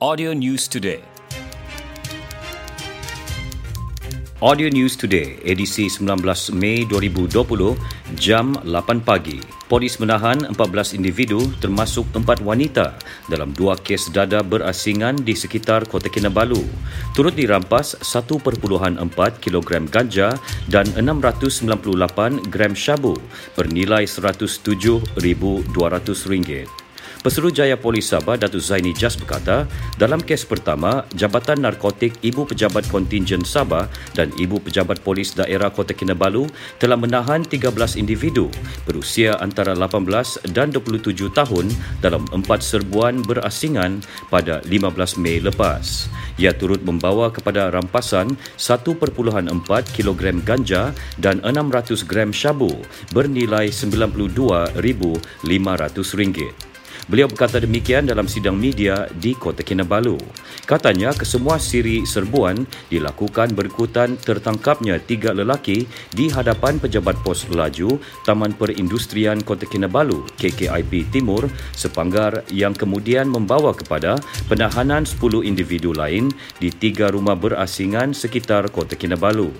Audio News Today. Audio News Today, edisi 19 Mei 2020, jam 8 pagi. Polis menahan 14 individu termasuk 4 wanita dalam dua kes dada berasingan di sekitar Kota Kinabalu. Turut dirampas 1.4 kg ganja dan 698 gram syabu bernilai RM107,200. Pesuruhjaya Polis Sabah Datuk Zaini Jas berkata, dalam kes pertama, Jabatan Narkotik Ibu Pejabat Kontingen Sabah dan Ibu Pejabat Polis Daerah Kota Kinabalu telah menahan 13 individu berusia antara 18 dan 27 tahun dalam empat serbuan berasingan pada 15 Mei lepas. Ia turut membawa kepada rampasan 1.4 kg ganja dan 600 gram syabu bernilai RM92,500. Beliau berkata demikian dalam sidang media di Kota Kinabalu. Katanya kesemua siri serbuan dilakukan berikutan tertangkapnya tiga lelaki di hadapan pejabat pos laju Taman Perindustrian Kota Kinabalu KKIP Timur sepanggar yang kemudian membawa kepada penahanan 10 individu lain di tiga rumah berasingan sekitar Kota Kinabalu.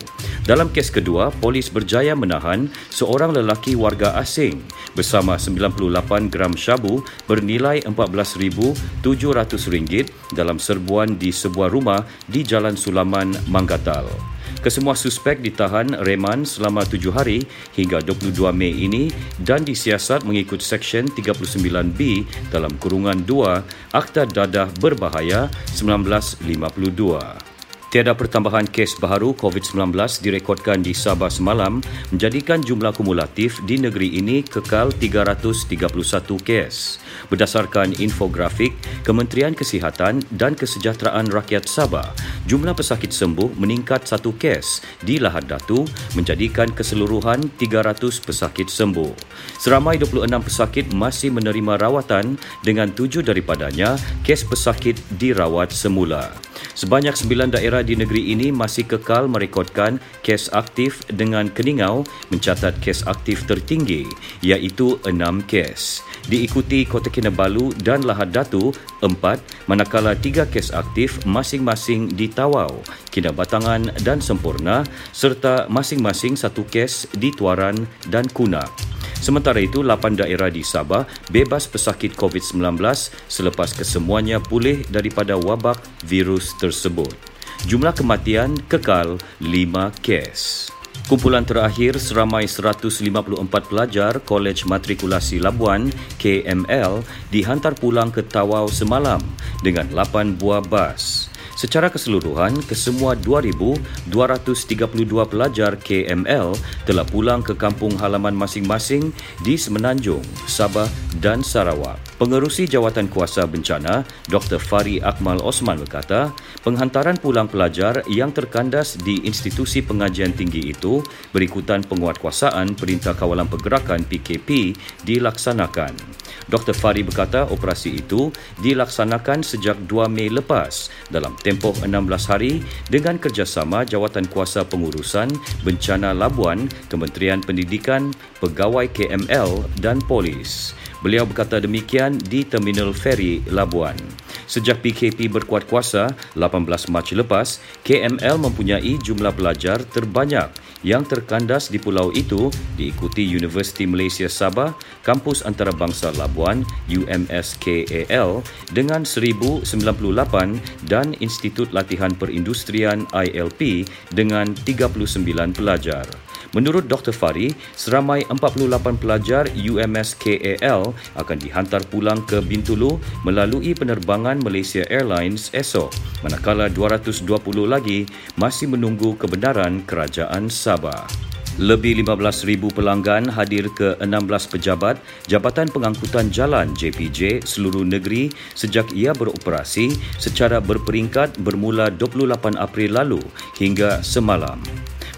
Dalam kes kedua, polis berjaya menahan seorang lelaki warga asing bersama 98 gram syabu bernilai RM14,700 dalam serbuan di sebuah rumah di Jalan Sulaman, Manggatal. Kesemua suspek ditahan reman selama tujuh hari hingga 22 Mei ini dan disiasat mengikut Seksyen 39B dalam kurungan 2 Akta Dadah Berbahaya 1952. Tiada pertambahan kes baharu COVID-19 direkodkan di Sabah semalam menjadikan jumlah kumulatif di negeri ini kekal 331 kes. Berdasarkan infografik Kementerian Kesihatan dan Kesejahteraan Rakyat Sabah, jumlah pesakit sembuh meningkat satu kes di Lahad Datu menjadikan keseluruhan 300 pesakit sembuh. Seramai 26 pesakit masih menerima rawatan dengan tujuh daripadanya kes pesakit dirawat semula. Sebanyak sembilan daerah di negeri ini masih kekal merekodkan kes aktif dengan Keningau mencatat kes aktif tertinggi iaitu enam kes. Diikuti Kota Kinabalu dan Lahad Datu empat, manakala tiga kes aktif masing-masing di Tawau, Kinabatangan dan Sempurna serta masing-masing satu kes di Tuaran dan Kunak. Sementara itu, 8 daerah di Sabah bebas pesakit COVID-19 selepas kesemuanya pulih daripada wabak virus tersebut. Jumlah kematian kekal 5 kes. Kumpulan terakhir seramai 154 pelajar Kolej Matrikulasi Labuan KML dihantar pulang ke Tawau semalam dengan 8 buah bas. Secara keseluruhan, kesemua 2,232 pelajar KML telah pulang ke kampung halaman masing-masing di Semenanjung, Sabah dan Sarawak. Pengerusi Jawatan Kuasa Bencana, Dr. Fari Akmal Osman berkata, penghantaran pulang pelajar yang terkandas di institusi pengajian tinggi itu berikutan penguatkuasaan Perintah Kawalan Pergerakan PKP dilaksanakan. Dr. Fari berkata operasi itu dilaksanakan sejak 2 Mei lepas dalam tempoh 16 hari dengan kerjasama Jawatan Kuasa Pengurusan Bencana Labuan, Kementerian Pendidikan, Pegawai KML dan Polis. Beliau berkata demikian di Terminal Feri Labuan. Sejak PKP berkuat kuasa 18 Mac lepas, KML mempunyai jumlah pelajar terbanyak yang terkandas di pulau itu diikuti Universiti Malaysia Sabah, Kampus Antarabangsa Labuan UMSKAL dengan 1098 dan Institut Latihan Perindustrian ILP dengan 39 pelajar. Menurut Dr. Fari, seramai 48 pelajar UMSKAL akan dihantar pulang ke Bintulu melalui penerbangan Malaysia Airlines esok, manakala 220 lagi masih menunggu kebenaran kerajaan Sabah. Lebih 15,000 pelanggan hadir ke 16 pejabat Jabatan Pengangkutan Jalan JPJ seluruh negeri sejak ia beroperasi secara berperingkat bermula 28 April lalu hingga semalam.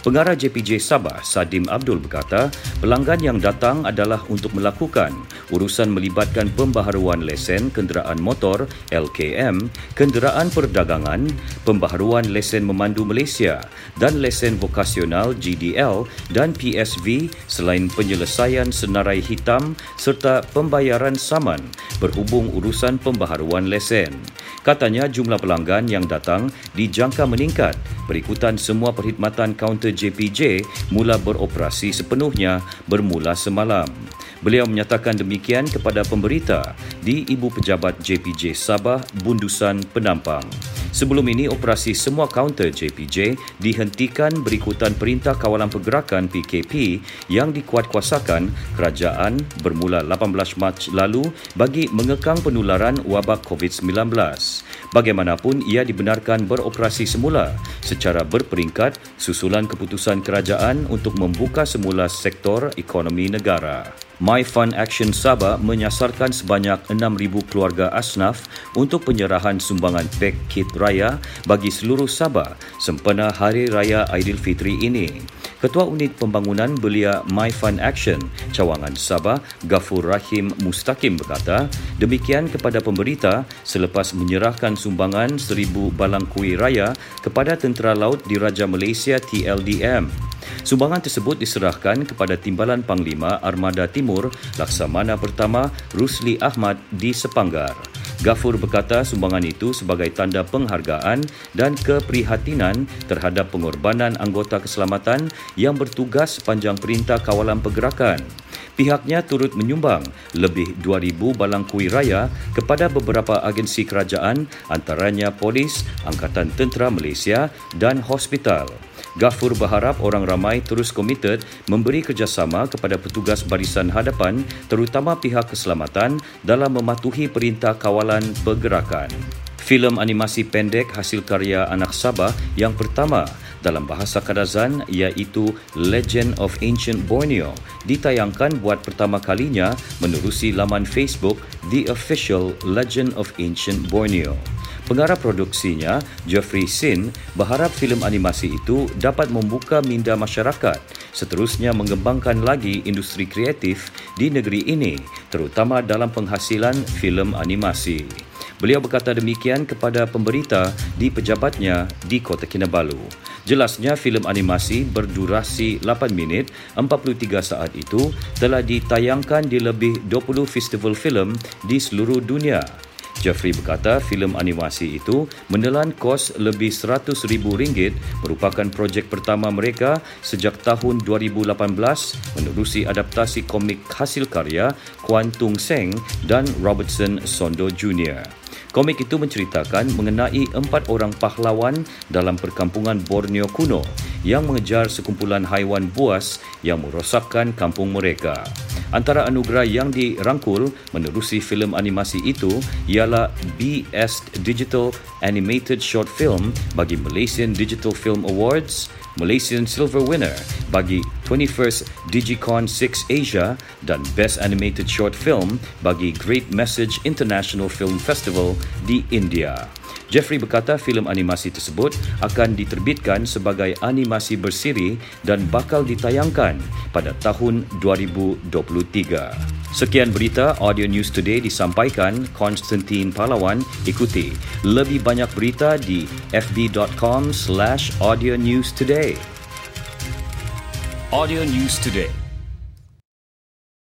Pengarah JPJ Sabah, Sadim Abdul berkata, pelanggan yang datang adalah untuk melakukan urusan melibatkan pembaharuan lesen kenderaan motor LKM, kenderaan perdagangan, pembaharuan lesen memandu Malaysia dan lesen vokasional GDL dan PSV selain penyelesaian senarai hitam serta pembayaran saman berhubung urusan pembaharuan lesen. Katanya jumlah pelanggan yang datang dijangka meningkat berikutan semua perkhidmatan kaunter JPJ mula beroperasi sepenuhnya bermula semalam. Beliau menyatakan demikian kepada pemberita di Ibu Pejabat JPJ Sabah Bundusan Penampang. Sebelum ini, operasi semua kaunter JPJ dihentikan berikutan Perintah Kawalan Pergerakan PKP yang dikuatkuasakan kerajaan bermula 18 Mac lalu bagi mengekang penularan wabak COVID-19. Bagaimanapun, ia dibenarkan beroperasi semula secara berperingkat susulan keputusan kerajaan untuk membuka semula sektor ekonomi negara. My Fund Action Sabah menyasarkan sebanyak 6,000 keluarga asnaf untuk penyerahan sumbangan pek kit raya bagi seluruh Sabah sempena Hari Raya Aidilfitri ini. Ketua Unit Pembangunan Belia My Fund Action Cawangan Sabah, Gafur Rahim Mustaqim berkata, demikian kepada pemberita selepas menyerahkan sumbangan 1,000 balang kuih raya kepada Tentera Laut Diraja Malaysia TLDM. Sumbangan tersebut diserahkan kepada Timbalan Panglima Armada Timur Laksamana Pertama Rusli Ahmad di Sepanggar. Gafur berkata sumbangan itu sebagai tanda penghargaan dan keprihatinan terhadap pengorbanan anggota keselamatan yang bertugas sepanjang Perintah Kawalan Pergerakan. Pihaknya turut menyumbang lebih 2,000 balang kuih raya kepada beberapa agensi kerajaan antaranya Polis, Angkatan Tentera Malaysia dan hospital. Gafur berharap orang ramai terus komited memberi kerjasama kepada petugas barisan hadapan terutama pihak keselamatan dalam mematuhi perintah kawalan pergerakan. Filem animasi pendek hasil karya anak Sabah yang pertama dalam bahasa Kadazan iaitu Legend of Ancient Borneo ditayangkan buat pertama kalinya menerusi laman Facebook The Official Legend of Ancient Borneo. Pengarah produksinya, Jeffrey Sin, berharap filem animasi itu dapat membuka minda masyarakat seterusnya mengembangkan lagi industri kreatif di negeri ini, terutama dalam penghasilan filem animasi. Beliau berkata demikian kepada pemberita di pejabatnya di Kota Kinabalu. Jelasnya filem animasi berdurasi 8 minit 43 saat itu telah ditayangkan di lebih 20 festival filem di seluruh dunia. Jeffrey berkata filem animasi itu menelan kos lebih RM100,000 merupakan projek pertama mereka sejak tahun 2018 menerusi adaptasi komik hasil karya Kwan Tung Seng dan Robertson Sondo Jr. Komik itu menceritakan mengenai empat orang pahlawan dalam perkampungan Borneo kuno yang mengejar sekumpulan haiwan buas yang merosakkan kampung mereka. Antara anugerah yang dirangkul menerusi filem animasi itu ialah Best Digital Animated Short Film bagi Malaysian Digital Film Awards, Malaysian Silver Winner bagi 21st Digicon 6 Asia dan Best Animated Short Film bagi Great Message International Film Festival di India. Jeffrey berkata filem animasi tersebut akan diterbitkan sebagai animasi bersiri dan bakal ditayangkan pada tahun 2023. Sekian berita Audio News Today disampaikan Konstantin Palawan. Ikuti lebih banyak berita di fb.com slash audio news today. Audio News Today